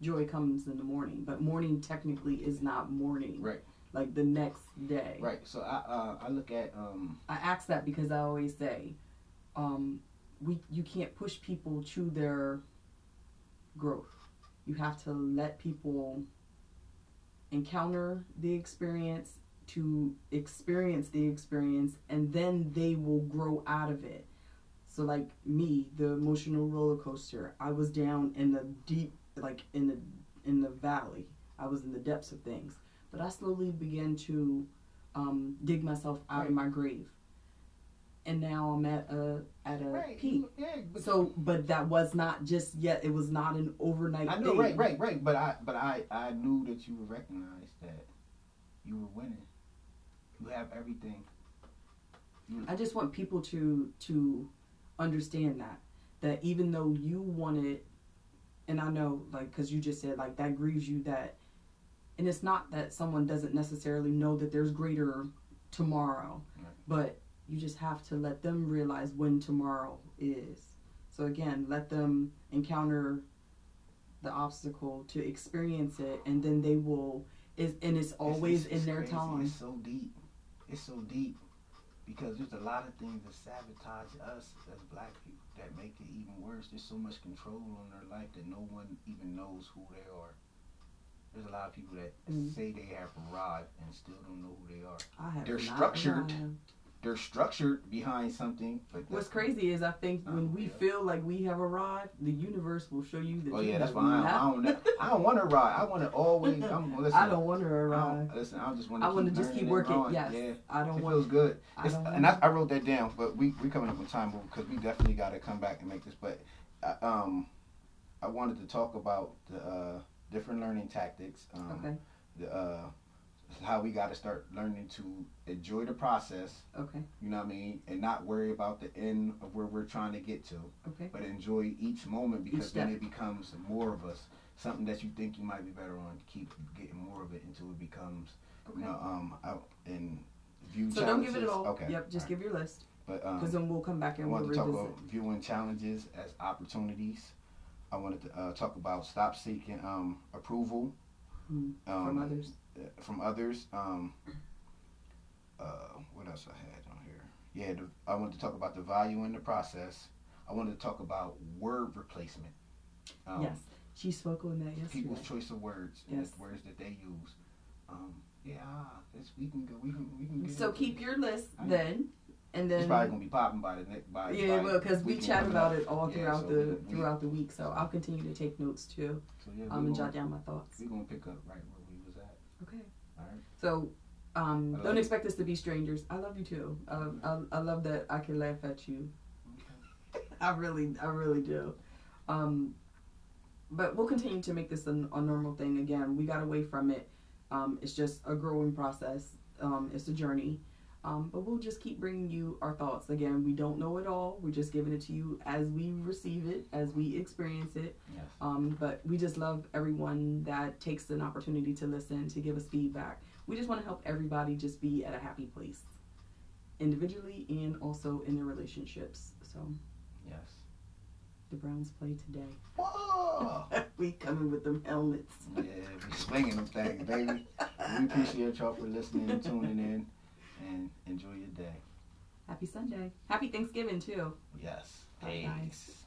joy comes in the morning, but morning technically is not morning. Right. Like the next day. Right. So I uh, I look at um I ask that because I always say, um, we you can't push people to their growth. You have to let people encounter the experience to experience the experience and then they will grow out of it. So like me, the emotional roller coaster, I was down in the deep like in the in the valley. I was in the depths of things. But I slowly began to um, dig myself out of my grave. And now I'm at a at a right. peak. Yeah. But So, but that was not just yet. It was not an overnight I know. thing. Right. Right. Right. But I but I I knew that you would recognize that you were winning. You have everything. You, I just want people to to understand that that even though you wanted, and I know like because you just said like that grieves you that, and it's not that someone doesn't necessarily know that there's greater tomorrow, Right. but you just have to let them realize when tomorrow is. So again, let them encounter the obstacle to experience it, and then they will. Is and it's It's- always it's- it's in their crazy. time. It's so deep. It's so deep because there's a lot of things that sabotage us as black people that make it even worse. There's so much control on their life that no one even knows who they are. There's a lot of people that Mm. say they have arrived and still don't know who they are. I have They're not structured. arrived. They're structured behind something, What's crazy is I think when we yeah. feel like we have arrived, the universe will show you that. Oh yeah, that's fine. I don't. I don't want to ride. I want to always. I'm <laughs> listen. I don't want to I arrive. don't- listen, I just want I to. want to just keep working. Yes, Yeah. I don't It want. feels good. I and I, I wrote that down, but we we coming up on time because we definitely got to come back and make this. But uh, um, I wanted to talk about the uh, different learning tactics. Um, Okay. The uh, how we got to start learning to enjoy the process. Okay. You know what I mean, and not worry about the end of where we're trying to get to, Okay. but enjoy each moment because Each then it becomes more of us. Something that you think you might be better on, keep getting more of it until it becomes Okay. you know, um, out and view So don't give it all. Okay. Yep. Just all give your list right. But um, because then we'll come back I and we'll to talk revisit. about viewing challenges as opportunities. I wanted to uh, talk about stop seeking um, approval Mm, um, from others. From others. Um, uh, what else I had on here? Yeah, the, I wanted to talk about the value in the process. I wanted to talk about word replacement. Um, yes. She spoke on that yesterday. people's choice of words and Yes. the words that they use. Um, Yeah, it's, we can go. We can. We can. So keep it. your list I- then, and It's then probably gonna be popping by the next. By yeah, by well, because we chat about it all Yeah, throughout so the we- throughout the week. So I'll continue to take notes too, So yeah, um, and gonna, jot down my thoughts. We're gonna pick up right where we was at. Okay. All right. So, um, don't expect us to be strangers. I love you too. Um, I, I love that I can laugh at you. <laughs> I really, I really do. Um, but we'll continue to make this a, a normal thing. Again, we got away from it. Um, it's just a growing process. Um, it's a journey. Um, but we'll just keep bringing you our thoughts. Again, we don't know it all. We're just giving it to you as we receive it, as we experience it. Yes. Um, but we just love everyone that takes an opportunity to listen, to give us feedback. We just want to help everybody just be at a happy place, individually and also in their relationships. So Yes. the Browns play today. Whoa. <laughs> we coming with them helmets. yeah, we swinging them things, baby. We appreciate y'all for listening and tuning in, and enjoy your day. Happy Sunday. Happy Thanksgiving too. Yes. Peace.